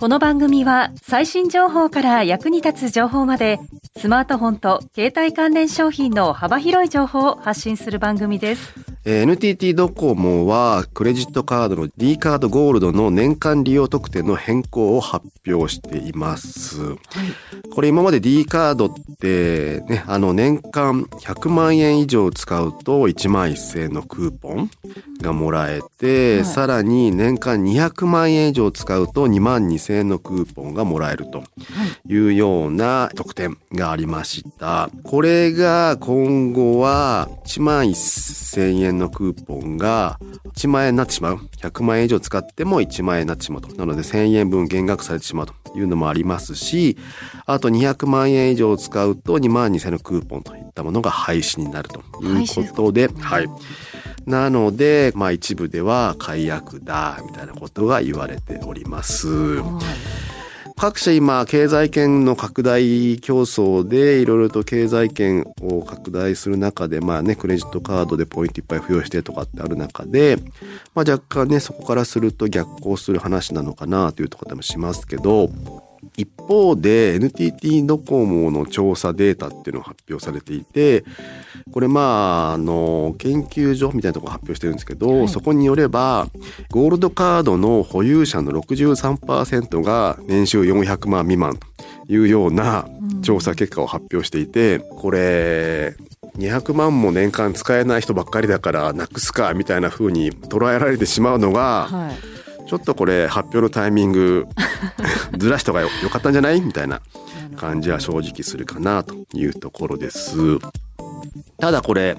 この番組は最新情報から役に立つ情報までスマートフォンと携帯関連商品の幅広い情報を発信する番組です。えー NTT ドコモはクレジットカードの D カードゴールドの年間利用特典の変更を発表しています。これ今まで D カードってね、あの年間100万円以上使うと1万1000円のクーポンがもらえて、はいさらに年間200万円以上使うと2万2000円のクーポンがもらえるというような特典がありました。これが今後は1万1000円のクーポンが1万円になってしまう。100万円以上使っても1万円になってしまうと。なので1000円分減額されてしまうというのもありますし、あと200万円以上使うと2万2000円のクーポンといったものが廃止になるということで、はい。なので、まあ一部では解約だ、みたいなことが言われております。各社今経済圏の拡大競争でいろいろと経済圏を拡大する中でまあねクレジットカードでポイントいっぱい付与してとかってある中で、まあ、若干ねそこからすると逆行する話なのかなというところでもしますけど一方で NTT ドコモの調査データっていうのが発表されていてこれまああの研究所みたいなところが発表してるんですけど、そこによればゴールドカードの保有者の63%が年収400万未満というような調査結果を発表していてこれ200万も年間使えない人ばっかりだからなくすかみたいな風に捉えられてしまうのが、はいちょっとこれ発表のタイミング ずらした方がよかったんじゃない？みたいな感じは正直するかなというところです。ただこれ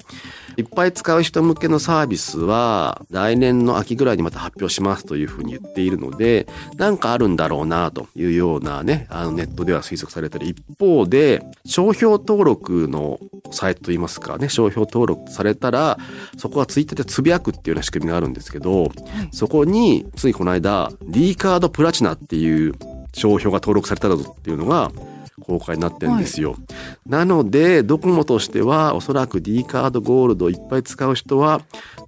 いっぱい使う人向けのサービスは来年の秋ぐらいにまた発表しますというふうに言っているのでなんかあるんだろうなというようなねあのネットでは推測されている。一方で商標登録のサイトといいますかね商標登録されたらそこはツイッターでつぶやくっていうような仕組みがあるんですけど、そこについこの間 D カードプラチナっていう商標が登録されたぞっていうのが公開になってるんですよ。なのでドコモとしてはおそらく D カードゴールドをいっぱい使う人は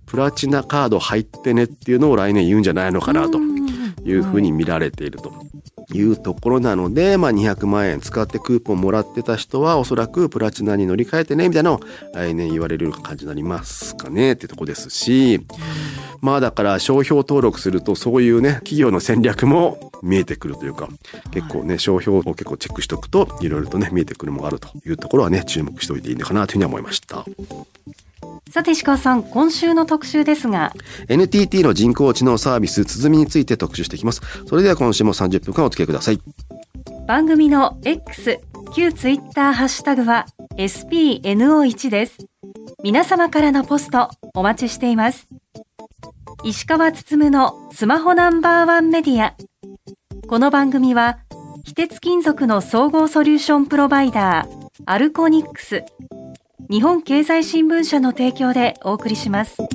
プラチナカード入ってねっていうのを来年言うんじゃないのかなというふうに見られていると。いうところなので、まあ、200万円使ってクーポンもらってた人はおそらくプラチナに乗り換えてねみたいなのを来年言われる感じになりますかねってとこですし、まあだから商標登録するとそういうね企業の戦略も見えてくるというか結構ね商標を結構チェックしておくといろいろとね見えてくるものがあるというところはね注目しておいていいのかなというふうに思いました。さて石川さん今週の特集ですが NTT の人工知能サービスつづみについて特集していきます。それでは今週も30分間お付き合いください。番組の X 旧ツイッターハッシュタグは SPNO1 です皆様からのポストお待ちしています石川つつむのスマホナンバーワンメディアこの番組は非鉄金属の総合ソリューションプロバイダーアルコニックス日本経済新聞社の提供でお送りします。お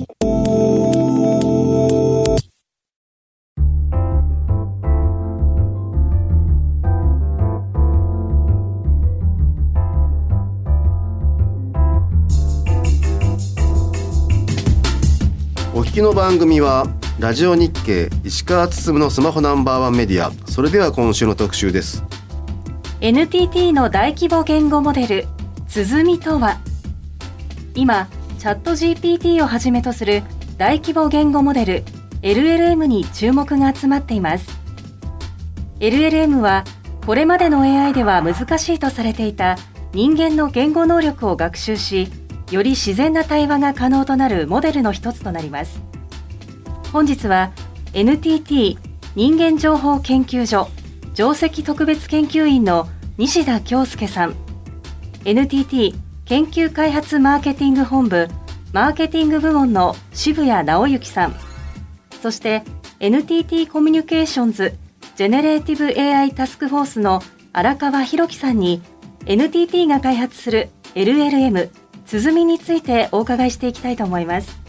聞きの番組はラジオ日経石川つつむのスマホナンバーワンメディア。それでは今週の特集です。NTT の大規模言語モデルつづみとは今チャット GPT をはじめとする大規模言語モデル LLM に注目が集まっています。LLM はこれまでの AI では難しいとされていた人間の言語能力を学習しより自然な対話が可能となるモデルの一つとなります。本日は NTT 人間情報研究所上席特別研究員の西田恭介さん。NTT 研究開発マーケティング本部マーケティング部門の渋谷直之さん。そして NTT コミュニケーションズジェネレーティブ AI タスクフォースの荒川博樹さんに NTT が開発する LLM 鼓みについてお伺いしていきたいと思います。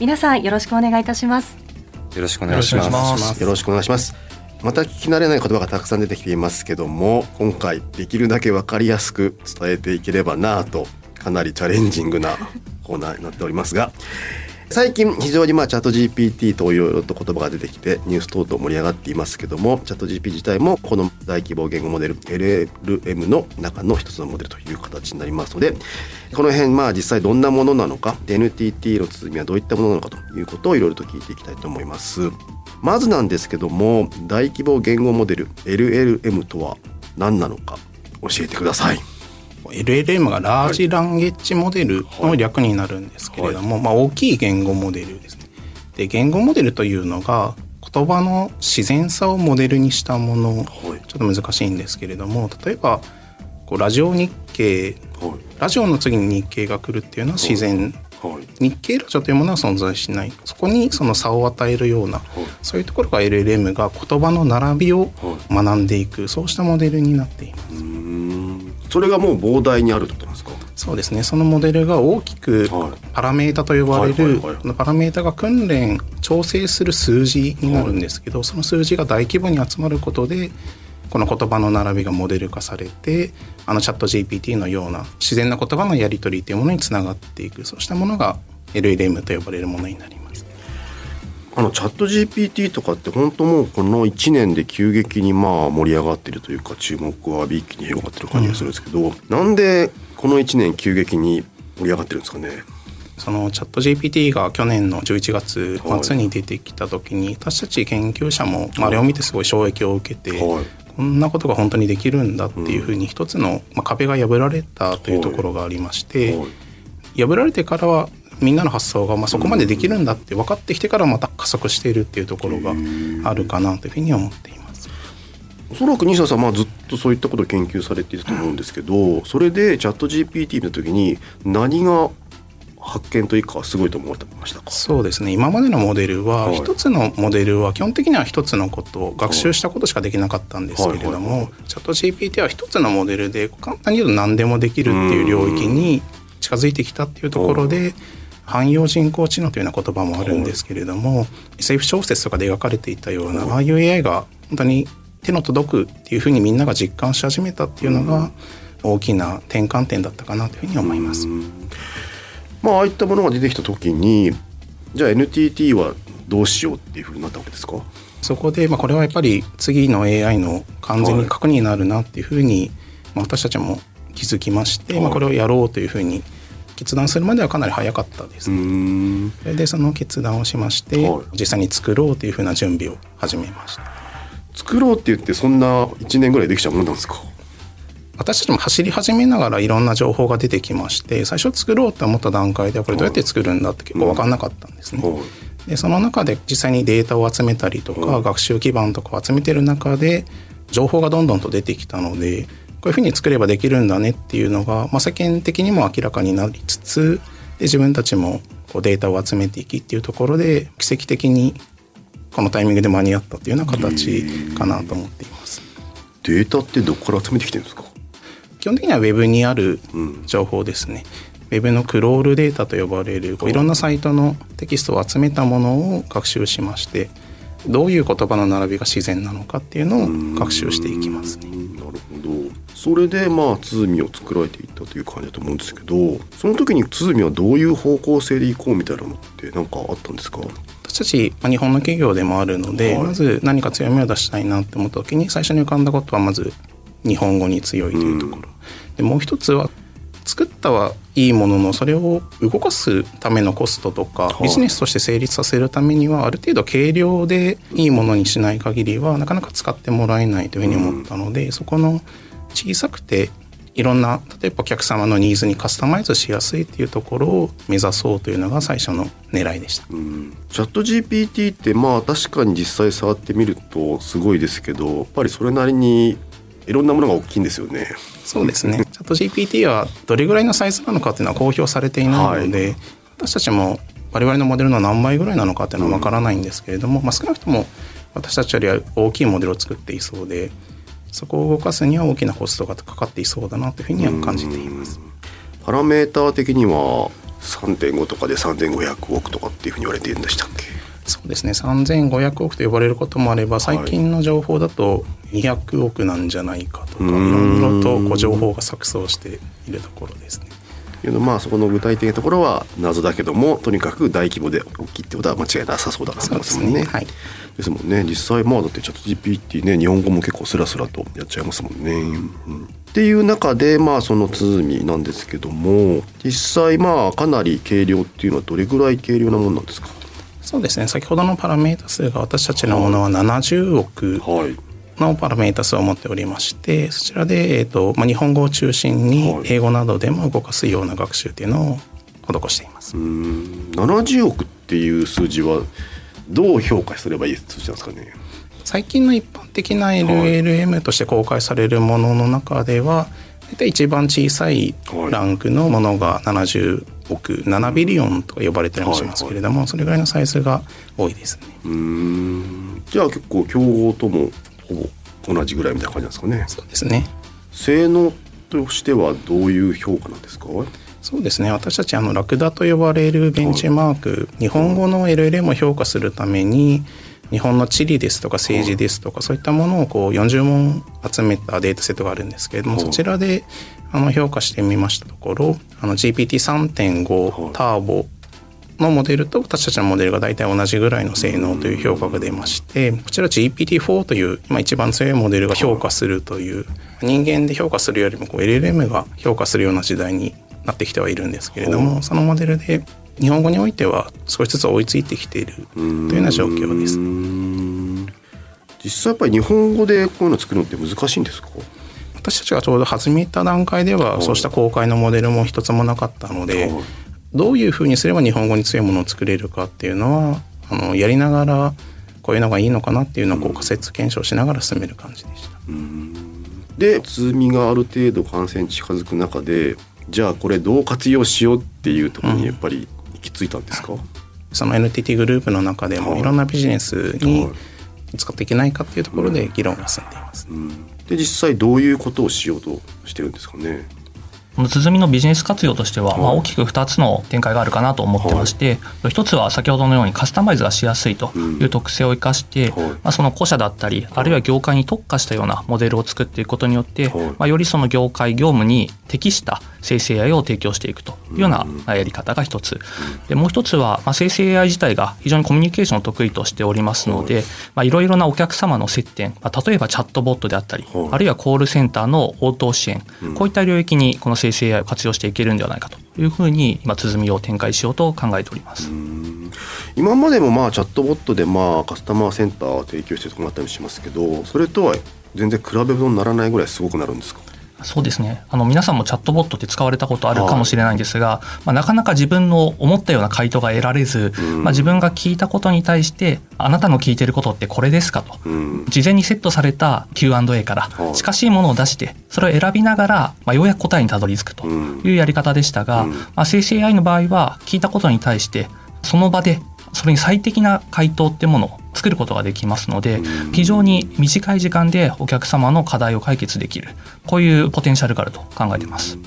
皆さんよろしくお願いいたします。よろしくお願いします。よろしくお願いしますまた聞き慣れない言葉がたくさん出てきていますけども今回できるだけ分かりやすく伝えていければなとかなりチャレンジングなコーナーになっておりますが最近非常にまあチャット GPT といろいろと言葉が出てきてニュース等々盛り上がっていますけどもチャット GPT 自体もこの大規模言語モデル LLM の中の一つのモデルという形になりますのでこの辺まあ実際どんなものなのか NTT の鼓はどういったものなのかということをいろいろと聞いていきたいと思います。まずなんですけども大規模言語モデル LLM とは何なのか教えてください。LLM がラージランゲッジモデルの略になるんですけれども、はい、まあ、大きい言語モデルですね。で言語モデルというのが言葉の自然さをモデルにしたもの、はい、ちょっと難しいんですけれども例えばこうラジオ日経、はい、ラジオの次に日経が来るっていうのは自然、日経ラジオというものは存在しない。そこにその差を与えるような、そういうところが LLM が言葉の並びを学んでいく、そうしたモデルになっています。それがもう膨大にあるってことなんですか？そうですね。そのモデルが大きくパラメータと呼ばれるパラメータが訓練調整する数字になるんですけど、その数字が大規模に集まることでこの言葉の並びがモデル化されてあのチャット GPT のような自然な言葉のやり取りというものにつながっていく。そうしたものが LLM と呼ばれるものになります。あのチャット GPT とかって本当もうこの1年で急激にまあ盛り上がってるというか注目を浴び一気に広がってる感じがするんですけど、うん、なんでこの1年急激に盛り上がってるんですかね？そのチャット GPT が去年の11月末に出てきた時に、はい、私たち研究者もあれを見てすごい衝撃を受けて、はい、こんなことが本当にできるんだっていうふうに一つの、まあ、壁が破られたというところがありまして、はい、破られてからはみんなの発想がまあそこまでできるんだって分かってきてからまた加速しているっていうところがあるかなというふうに思っています。おそらく西田さん、まあ、ずっとそういったことを研究されていると思うんですけどそれでチャット GPT の時に何が発見というかすごいと思われましたか？そうですね。今までのモデルは一つのモデルは基本的には一つのことを学習したことしかできなかったんですけれどもチャット GPT は一つのモデルで簡単に言うと何でもできるっていう領域に近づいてきたっていうところで汎用人工知能というような言葉もあるんですけれども、SF 小説とかで描かれていたような、ああいう AI が本当に手の届くっていうふうにみんなが実感し始めたっていうのが大きな転換点だったかなというふうに思います。まあ、ああいったものが出てきた時にじゃあ NTT はどうしようっていうふうになったわけですか？そこで、まあ、これはやっぱり次の AI の完全に核になるなっていうふうに、まあ、私たちも気づきまして、まあ、これをやろうというふうに決断するまではかなり早かったですね。それでその決断をしまして、はい、実際に作ろうというふうな準備を始めました。作ろうって言ってそんな1年ぐらいできちゃうもんなんですか？私たちも走り始めながらいろんな情報が出てきまして最初作ろうと思った段階でこれどうやって作るんだって結構分かんなかったんですね。はい、でその中で実際にデータを集めたりとか、はい、学習基盤とかを集めてる中で情報がどんどんと出てきたのでこういうふうに作ればできるんだねっていうのが、まあ、世間的にも明らかになりつつで自分たちもこうデータを集めていきっていうところで奇跡的にこのタイミングで間に合ったっていうような形かなと思っています。データってどこから集めてきてるんですか？基本的にはウェブにある情報ですね。うん、ウェブのクロールデータと呼ばれるこういろんなサイトのテキストを集めたものを学習しましてどういう言葉の並びが自然なのかっていうのを学習していきますね。なるほど。それでまあ鼓を作られていったという感じだと思うんですけどその時に鼓はどういう方向性でいこうみたいなのって何かあったんですか？私たち、まあ、日本の企業でもあるので、はい、まず何か強みを出したいなって思った時に最初に浮かんだことはまず日本語に強いというところ、うん、でもう一つは作ったはいいもののそれを動かすためのコストとかビジネスとして成立させるためにはある程度軽量でいいものにしない限りはなかなか使ってもらえないというふうに思ったのでそこの小さくていろんな例えばお客様のニーズにカスタマイズしやすいっていうところを目指そうというのが最初の狙いでした、うん、チャット GPT ってまあ確かに実際触ってみるとすごいですけどやっぱりそれなりにいろんなものが大きいんですよね。そうですね。チャット GPT はどれぐらいのサイズなのかっていうのは公表されていないので、はい、私たちも我々のモデルの何倍ぐらいなのかっていうのはわからないんですけれども、うん、まあ少なくとも私たちよりは大きいモデルを作っていそうで、そこを動かすには大きなコストがかかっていそうだなというふうには感じています。パラメーター的には3.5とかで3500億とかっていうふうに言われているんでしたっけ？そうですね。3500億と呼ばれることもあれば最近の情報だと200億なんじゃないかとか、い、ろいろとこう情報が錯綜しているところですね。いうのまあそこの具体的なところは謎だけどもとにかく大規模で大きいってことは間違いなさそうだなと思いますもんね。はい、ですもんね。実際まあだってチャット GPT ね日本語も結構スラスラとやっちゃいますもんね。うん、っていう中でまあその鼓なんですけども実際まあかなり軽量っていうのはどれぐらい軽量なものなんですか？そうですね。先ほどのパラメータ数が私たちのものは70億のパラメータ数を持っておりましてそちらで、えーとまあ、日本語を中心に英語などでも動かすような学習っていうのを施しています。うん。70億っていう数字はどう評価すればいい数字なんですかね？最近の一般的な LLM として公開されるものの中では大体一番小さいランクのものが70億7ビリオンとか呼ばれたりもしますけれども、それぐらいのサイズが多いですね。うん。じゃあ結構競合ともほぼ同じぐらいみたいな感じなんですかね。そうですね。性能としてはどういう評価なんですか？そうですね。私たちあのラクダと呼ばれるベンチマーク、日本語の LLM を評価するために日本の地理ですとか政治ですとかそういったものをこう40問集めたデータセットがあるんですけれどもそちらであの評価してみましたところあの GPT3.5 ターボのモデルと私たちのモデルが大体同じぐらいの性能という評価が出ましてこちら GPT-4 という今一番強いモデルが評価するという人間で評価するよりもこう LLM が評価するような時代になってきてはいるんですけれどもそのモデルで日本語においては少しずつ追いついてきているというような状況です。実際やっぱり日本語でこういうの作るのって難しいんですか？私たちがちょうど始めた段階ではそうした公開のモデルも一つもなかったのでどういうふうにすれば日本語に強いものを作れるかっていうのはあのやりながらこういうのがいいのかなっていうのをこう仮説検証しながら進める感じでした。で通みがある程度感染近づく中でじゃあこれどう活用しようっていうところにやっぱり行き着いたんですか、うん、その NTT グループの中でもい。ろんなビジネスに使っていけないかっていうところで議論が進んでいます。うんうん、で実際どういうことをしようとしてるんですかね？この鼓のビジネス活用としては、まあ、大きく2つの展開があるかなと思ってまして、はい、1つは先ほどのようにカスタマイズがしやすいという特性を生かして、うんはい、まあ、その個社だったりあるいは業界に特化したようなモデルを作っていくことによって、はい、まあ、よりその業界業務に適した生成 AI を提供していくというようなやり方が一つ。でもう一つは、まあ、生成 AI 自体が非常にコミュニケーションを得意としておりますので、まあ、いろいろなお客様の接点、まあ、例えばチャットボットであったりあるいはコールセンターの応答支援こういった領域にこの生成 AI を活用していけるんではないかというふうに今鼓を展開しようと考えております。今までもまあチャットボットでまあカスタマーセンターを提供してるところもあったりしますけどそれとは全然比べ物にならないぐらいすごくなるんですか？そうですね。あの皆さんもチャットボットって使われたことあるかもしれないんですが、はい、まあ、なかなか自分の思ったような回答が得られず、うん、まあ、自分が聞いたことに対してあなたの聞いてることってこれですかと、うん、事前にセットされた Q&A から近しいものを出してそれを選びながら、まあ、ようやく答えにたどり着くというやり方でしたが、うん、まあ、生成 AI の場合は聞いたことに対してその場でそれに最適な回答ってものを作ることができますので非常に短い時間でお客様の課題を解決できる。こういうポテンシャルがあると考えています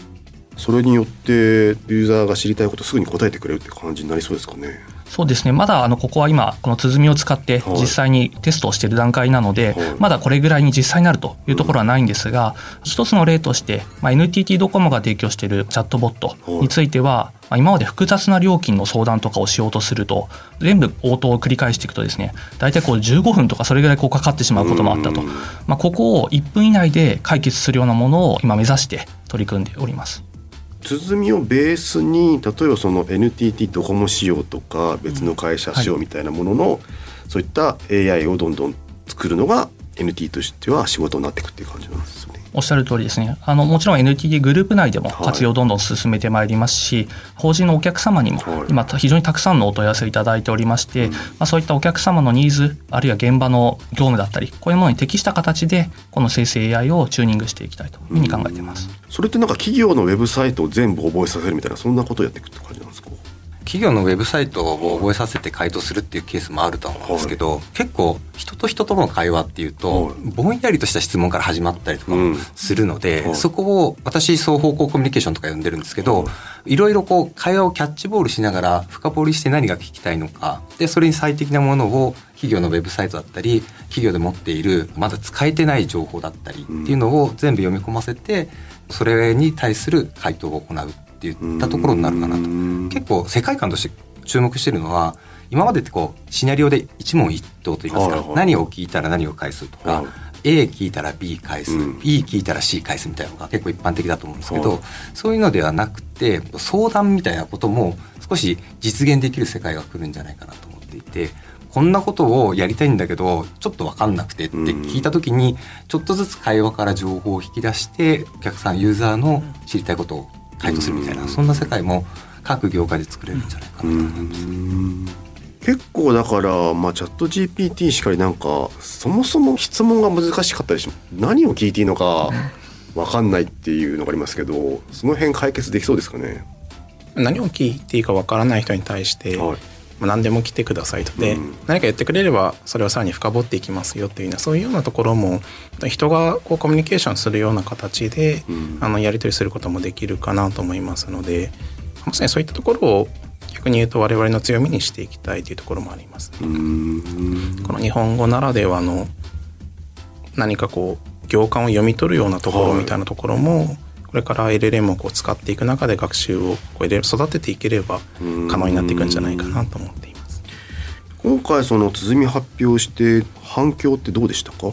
それによってユーザーが知りたいことすぐに答えてくれるって感じになりそうですかね。そうですね。まだあのここは今この鼓を使って実際にテストをしている段階なので、はい、まだこれぐらいに実際になるというところはないんですが、うん、一つの例として、まあ、NTT ドコモが提供しているチャットボットについては、はいまあ、今まで複雑な料金の相談とかをしようとすると全部応答を繰り返していくとですね大体こう15分とかそれぐらいこうかかってしまうこともあったと、まあ、ここを1分以内で解決するようなものを今目指して取り組んでおります。鼓をベースに例えばその NTT ドコモ仕様とか別の会社仕様みたいなものの、うんはい、そういった AI をどんどん作るのが NTT としては仕事になっていくっていう感じなんですよね。おっしゃる通りですね。あの、もちろん NTT グループ内でも活用をどんどん進めてまいりますし、はい、法人のお客様にも今非常にたくさんのお問い合わせをいただいておりまして、まあ、そういったお客様のニーズ、あるいは現場の業務だったり、こういうものに適した形で、この生成 AI をチューニングしていきたいというふうに考えています。それってなんか企業のウェブサイトを全部覚えさせるみたいな、そんなことをやっていくって感じなんですか？企企業のウェブサイトを覚えさせて回答するっていうケースもあると思うんですけど、はい、結構人と人との会話っていうと、はい、ぼんやりとした質問から始まったりとかするので、うんはい、そこを私双方向コミュニケーションとか呼んでるんですけど、い。ろいろこう会話をキャッチボールしながら深掘りして何が聞きたいのかでそれに最適なものを企業のウェブサイトだったり企業で持っているまだ使えてない情報だったりっていうのを全部読み込ませてそれに対する回答を行うっていったところになるかなと。結構世界観として注目してるのは今までってこうシナリオで一問一答といいますか、はいはい、何を聞いたら何を返すとか、はい、A 聞いたら B 返す、うん、B 聞いたら C 返すみたいなのが結構一般的だと思うんですけど、はい、そういうのではなくて相談みたいなことも少し実現できる世界が来るんじゃないかなと思っていて。こんなことをやりたいんだけどちょっと分かんなくてって聞いた時にちょっとずつ会話から情報を引き出してお客さんユーザーの知りたいことを回答するみたいなそんな世界も各業界で作れるんじゃないかな。と思います結構だから、まあ、チャット GPT しかりなんかそもそも質問が難しかったりし何を聞いていいのか分かんないっていうのがありますけどその辺解決できそうですかね。何を聞いていいか分からない人に対して、はいまあ、何でも来てくださいとで、うん、何か言ってくれればそれをさらに深掘っていきますよっていうようなそういうようなところも人がこうコミュニケーションするような形で、うん、あのやり取りすることもできるかなと思いますのでまさにそういったところを逆に言うと我々の強みにしていきたいというところもあります、ね、この日本語ならではの何かこう行間を読み取るようなところみたいなところも、はいこれから LLM をこう使っていく中で学習をこう育てていければ可能になっていくんじゃないかなと思っています。今回その鼓発表して反響ってどうでしたか？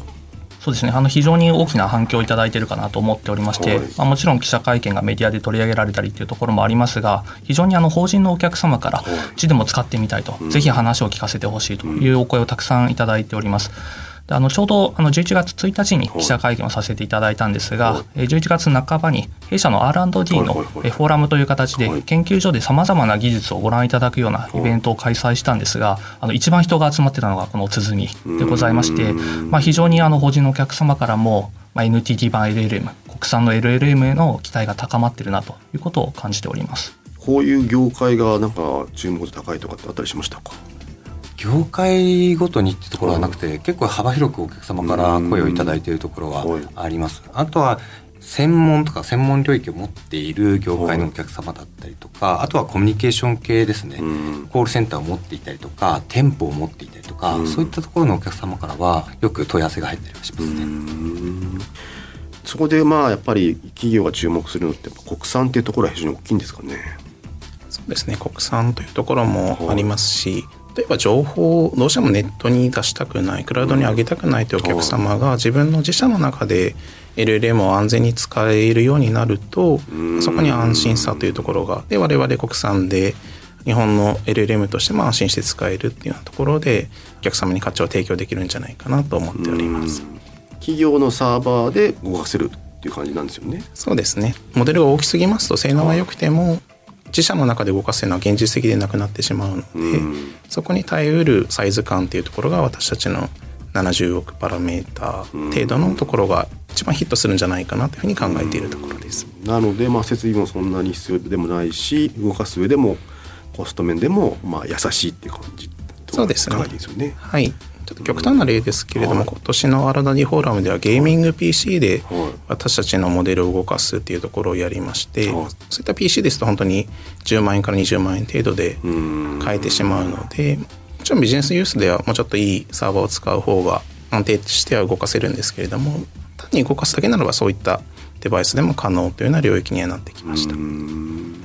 そうですね。あの非常に大きな反響をいただいているかなと思っておりまして、はい、まあ、もちろん記者会見がメディアで取り上げられたりというところもありますが非常にあの法人のお客様からうちでも使ってみたいと、はい、ぜひ話を聞かせてほしいというお声をたくさんいただいております。あのちょうどあの11月1日に記者会見をさせていただいたんですが、11月半ばに弊社の R&D のフォーラムという形で研究所でさまざまな技術をご覧いただくようなイベントを開催したんですがあの一番人が集まってたのがこの鼓でございまして、まあ、非常にあの法人のお客様からも、まあ、NTT 版 LLM 国産の LLM への期待が高まっているなということを感じております。こういう業界がなんか注目度高いとかってあったりしましたか？業界ごとにってところはなくて、結構幅広くお客様から声を頂いているところはあります。あとは専門とか専門領域を持っている業界のお客様だったりとか、あとはコミュニケーション系ですね、コールセンターを持っていたりとか店舗を持っていたりとか、そういったところのお客様からはよく問い合わせが入ったりはしますね。そこでまあやっぱり企業が注目するのって国産っていうところは非常に大きいんですかね？そうですね。国産というところもありますし、例えば情報をどうしてもネットに出したくないクラウドに上げたくないというお客様が自分の自社の中で LLM を安全に使えるようになるとそこに安心さというところがで我々国産で日本の LLM としても安心して使えるっていうようなところでお客様に価値を提供できるんじゃないかなと思っております。企業のサーバーで動かせるっていう感じなんですよね。そうですね。モデルが大きすぎますと性能が良くても自社の中で動かせるのは現実的でなくなってしまうので、そこに耐えうるサイズ感っていうところが私たちの70億パラメーター程度のところが一番ヒットするんじゃないかなというふうに考えているところです。なので、まあ、設備もそんなに必要でもないし動かす上でもコスト面でもまあ優しいっていう感じそうですね。ねはいちょっと極端な例ですけれども、はい、今年のアラダディフォーラムではゲーミング PC で私たちのモデルを動かすっていうところをやりまして、はい、そういった PC ですと本当に10万円から20万円程度で買えてしまうのでもちろんビジネスユースではもうちょっといいサーバーを使う方が安定しては動かせるんですけれども単に動かすだけならばそういったデバイスでも可能というような領域にはなってきました。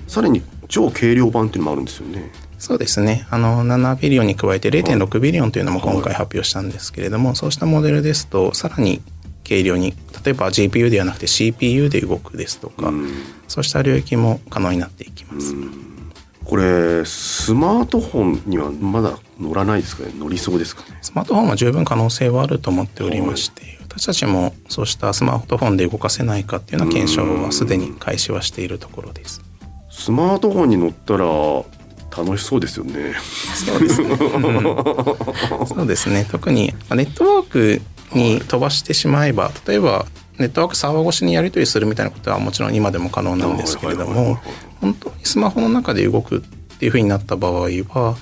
さらに超軽量版っていうのもあるんですよねそうですね。あの7ビリオンに加えて0.6ビリオンというのも今回発表したんですけれども、はい、そうしたモデルですとさらに軽量に例えば GPU ではなくて CPU で動くですとか、うん、そうした領域も可能になっていきます。これスマートフォンにはまだ乗らないですかね？乗りそうですかね？スマートフォンは十分可能性はあると思っておりまして、はい、私たちもそうしたスマートフォンで動かせないかっていうような検証はすでに開始はしているところです。スマートフォンに乗ったら楽しそうですよね。そうですね。そうですね。特にネットワークに飛ばしてしまえば、例えばネットワークサーバー越しにやり取りするみたいなことはもちろん今でも可能なんですけれども、本当にスマホの中で動くっていうふうになった場合は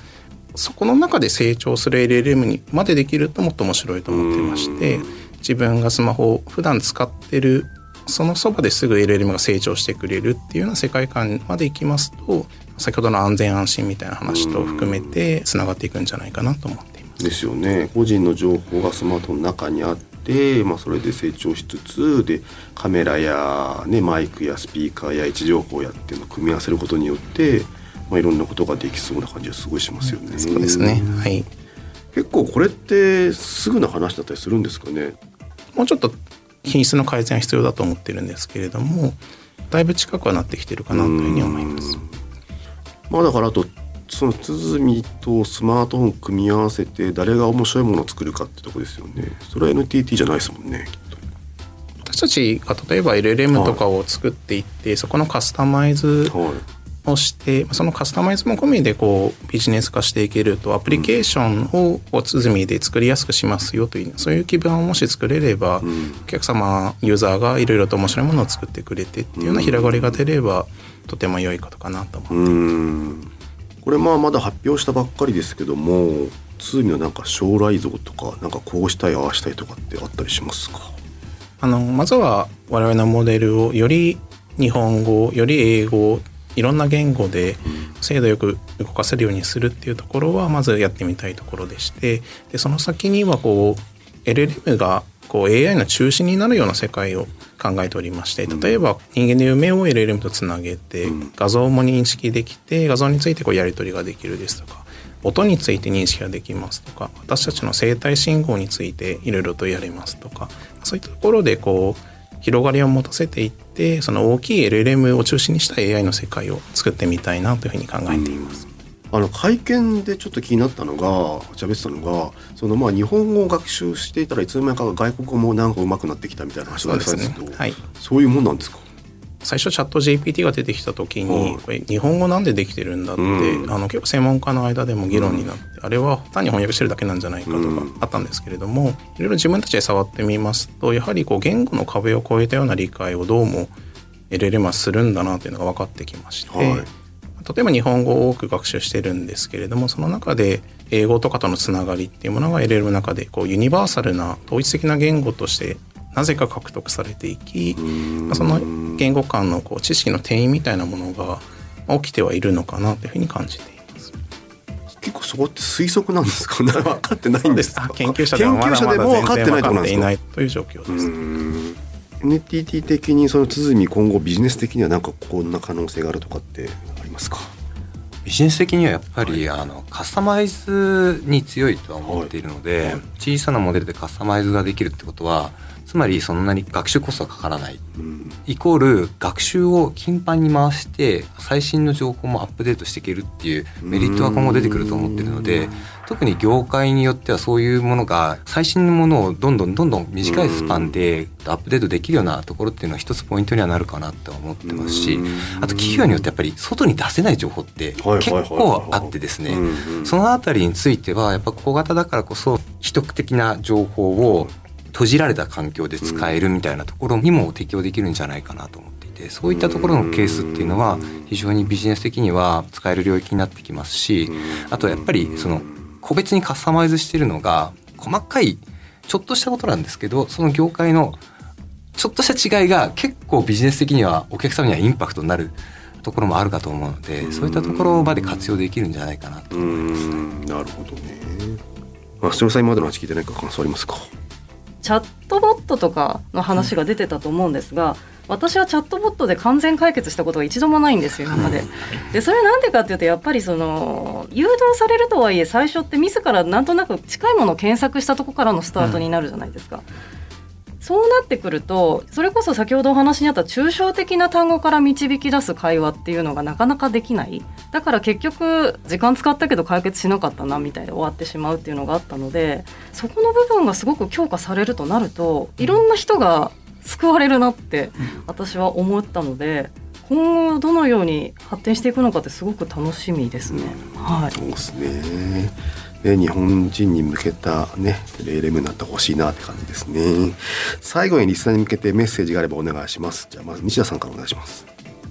そこの中で成長する LLM にまでできるともっと面白いと思ってまして自分がスマホを普段使ってるそのそばですぐ LLM が成長してくれるっていうような世界観までいきますと先ほどの安全安心みたいな話と含めてつながっていくんじゃないかなと思っています。ですよね。個人の情報がスマートの中にあって、まあ、それで成長しつつでカメラや、ね、マイクやスピーカーや位置情報やっていうのを組み合わせることによって、まあ、いろんなことができそうな感じがすごいしますよね。そうですね、はい、結構これってすぐの話だったりするんですかね？もうちょっと品質の改善は必要だと思ってるんですけれどもだいぶ近くはなってきてるかなというふうに思います。まあだからあとその鼓とスマートフォン組み合わせて誰が面白いものを作るかってとこですよね。それは NTT じゃないですもんね。私たちが例えば LLM とかを作っていって、はい、そこのカスタマイズをして、そのカスタマイズも込みでこうビジネス化していけるとアプリケーションをこう鼓で作りやすくしますよというそういう基盤をもし作れれば、うん、お客様ユーザーがいろいろと面白いものを作ってくれてっていうような広がりが出れば、とても良いことかなと思ってます。これまあまだ発表したばっかりですけどもツーミのなんか将来像とかなんかこうしたいああしたいとかってあったりしますか？あのまずは我々のモデルをより日本語より英語いろんな言語で精度よく動かせるようにするっていうところはまずやってみたいところでしてでその先にはこう LLM がこう AI の中心になるような世界を考えておりまして例えば人間の夢を LLM とつなげて画像も認識できて画像についてこうやり取りができるですとか音について認識ができますとか私たちの生体信号についていろいろとやれますとかそういったところでこう広がりを持たせていってその大きい LLM を中心にした AI の世界を作ってみたいなというふうに考えています。あの会見でちょっと気になったのが喋ってたのがそのまあ日本語を学習していたらいつの間にか外国語もなんか上手くなってきたみたいな話があったんですけど、ね。はい、そういうもんなんですか？最初チャット GPT が出てきた時に、これ日本語なんでできてるんだって、うん、あの結構専門家の間でも議論になって、うん、あれは単に翻訳してるだけなんじゃないかとかあったんですけれども、いろいろ自分たちで触ってみますとやはりこう言語の壁を越えたような理解をどうも LLM はするんだなというのが分かってきまして、はい、例えば日本語を多く学習してるんですけれどもその中で英語とかとのつながりっていうものが LLM の中でこうユニバーサルな統一的な言語としてなぜか獲得されていき、まあ、その言語間のこう知識の転移みたいなものが起きてはいるのかなというふうに感じています。結構そこって推測なんですか 分かってないんですか？研究者でもまだまだ全然分かっていないという状況です。NTT 的にその鼓今後ビジネス的にはなんかこんな可能性があるとかってありますか？ビジネス的にはやっぱり、はい、あのカスタマイズに強いとは思っているので、はいはい、小さなモデルでカスタマイズができるってことはつまりそんなに学習コストがかからない、うん、イコール学習を頻繁に回して最新の情報もアップデートしていけるっていうメリットは今後出てくると思ってるので特に業界によってはそういうものが最新のものをどんどんどんどん短いスパンでアップデートできるようなところっていうのは一つポイントにはなるかなって思ってますしあと企業によってやっぱり外に出せない情報って結構あってですね。そのあたりについてはやっぱ小型だからこそ秘匿的な情報を閉じられた環境で使えるみたいなところにも適用できるんじゃないかなと思っていてそういったところのケースっていうのは非常にビジネス的には使える領域になってきますしあとやっぱりその個別にカスタマイズしてるのが細かいちょっとしたことなんですけどその業界のちょっとした違いが結構ビジネス的にはお客様にはインパクトになるところもあるかと思うのでそういったところまで活用できるんじゃないかなと思います、ね、なるほどね。あ、すみません今までの話聞いて何か感想ありますか？チャットボットとかの話が出てたと思うんですが、私はチャットボットで完全解決したことが一度もないんですよ今まで。でそれなんでかっていうとやっぱりその誘導されるとはいえ最初って自らなんとなく近いものを検索したとこからのスタートになるじゃないですか。そうなってくるとそれこそ先ほどお話にあった抽象的な単語から導き出す会話っていうのがなかなかできないだから結局時間使ったけど解決しなかったなみたいで終わってしまうっていうのがあったのでそこの部分がすごく強化されるとなるといろんな人が救われるなって私は思ったので。今後どのように発展していくのかってすごく楽しみですね。はい、そうですね。ね、日本人に向けたね、レレムになってほしいなって感じですね。最後にリスナーに向けてメッセージがあればお願いします。じゃあまず西田さんからお願いします。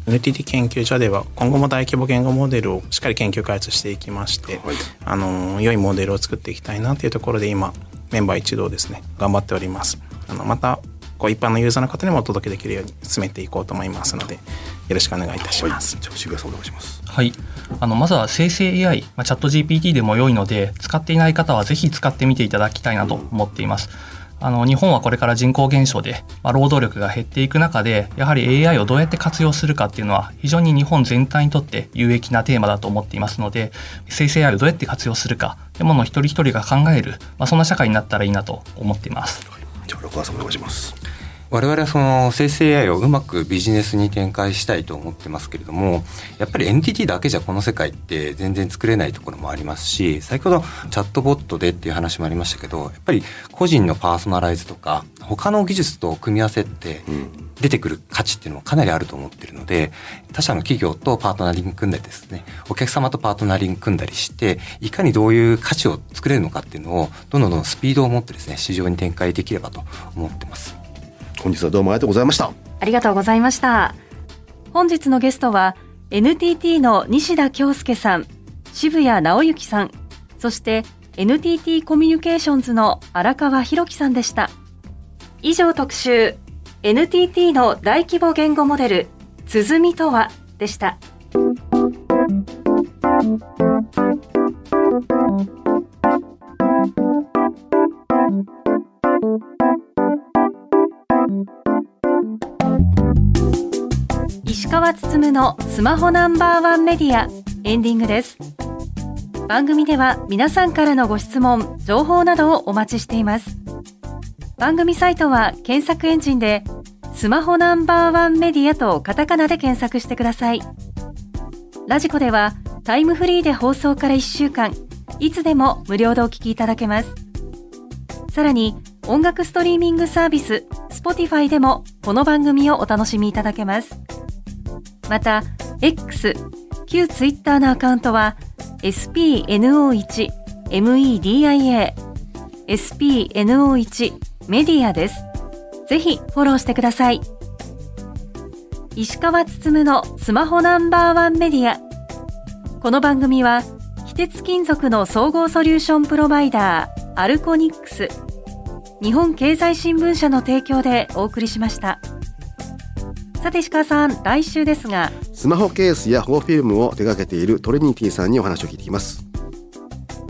NTT 研究所では今後も大規模言語モデルをしっかり研究開発していきまして、はい、あの良いモデルを作っていきたいなというところで今メンバー一同ですね頑張っておりますあのまたこう一般のユーザーの方にもお届けできるように進めていこうと思いますのでよろしくお願いいたします。はい、じゃあ渋谷さんお願いします。はい。あのまずは生成 AI、まあ、チャット GPT でも良いので使っていない方はぜひ使ってみていただきたいなと思っています。あの日本はこれから人口減少で、まあ、労働力が減っていく中でやはり AI をどうやって活用するかっていうのは非常に日本全体にとって有益なテーマだと思っていますので生成 AI をどうやって活用するかというものを一人一人が考える、まあ、そんな社会になったらいいなと思っています。じゃあ、お願いします。我々はその生成 AI をうまくビジネスに展開したいと思ってますけれどもやっぱり NTT だけじゃこの世界って全然作れないところもありますし先ほどチャットボットでっていう話もありましたけどやっぱり個人のパーソナライズとか他の技術と組み合わせって出てくる価値っていうのもかなりあると思ってるので他社の企業とパートナリング組んだりですねお客様とパートナリング組んだりしていかにどういう価値を作れるのかっていうのをどんどんどんスピードを持ってですね市場に展開できればと思ってます。本日はどうもありがとうございました。ありがとうございました。本日のゲストは NTT の西田恭介さん渋谷直之さんそして NTT コミュニケーションズの荒川博樹さんでした。以上特集 NTT の大規模言語モデル「つづみとは」でした。石川包のスマホナンバーワンメディアエンディングです。番組では皆さんからのご質問情報などをお待ちしています。番組サイトは検索エンジンでスマホナンバーワンメディアとカタカナで検索してください。ラジコではタイムフリーで放送から1週間いつでも無料でお聞きいただけます。さらに音楽ストリーミングサービス Spotify でもこの番組をお楽しみいただけますまた X 旧 Twitter のアカウントは spno1media spno1 メディアです。ぜひフォローしてください。石川つつむのスマホナンバーワンメディア。この番組は、非鉄金属の総合ソリューションプロバイダー、アルコニックス、日本経済新聞社の提供でお送りしました。さて石川さん来週ですがスマホケースやホーフィルムを手掛けているトレニティさんにお話を聞いていきます。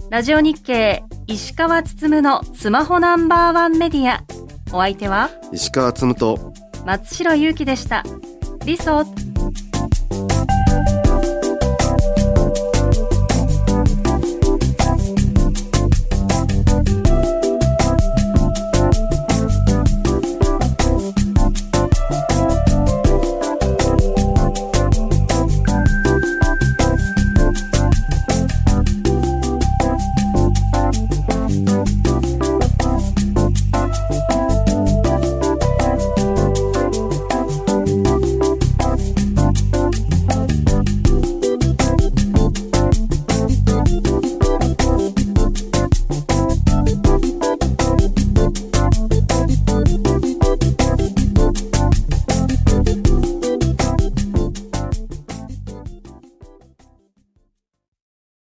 ラジオ日経石川つつむのスマホナンバーワンメディア。お相手は石川つむと松代ゆうきでした。リソー